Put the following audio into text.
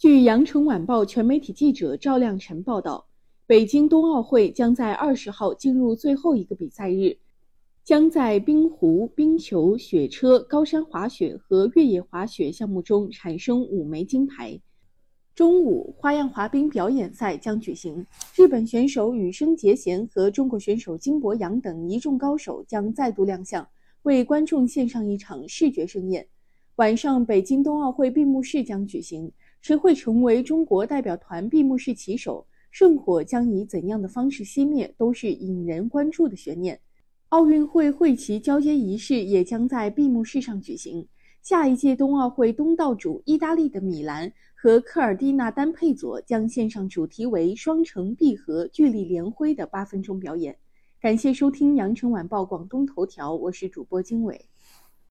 据羊城晚报全媒体记者赵亮晨报道，北京冬奥会将在二十号进入最后一个比赛日，将在冰壶、冰球、雪车、高山滑雪和越野滑雪项目中产生五枚金牌。中午，花样滑冰表演赛将举行，日本选手羽生结弦和中国选手金博洋等一众高手将再度亮相，为观众献上一场视觉盛宴。晚上，北京冬奥会闭幕式将举行。谁会成为中国代表团闭幕式旗手？圣火将以怎样的方式熄灭，都是引人关注的悬念。奥运会会旗交接仪式也将在闭幕式上举行。下一届冬奥会东道主意大利的米兰和科尔蒂娜丹佩佐将献上主题为“双城闭合，聚力连辉”的八分钟表演。感谢收听羊城晚报广东头条，我是主播经纬。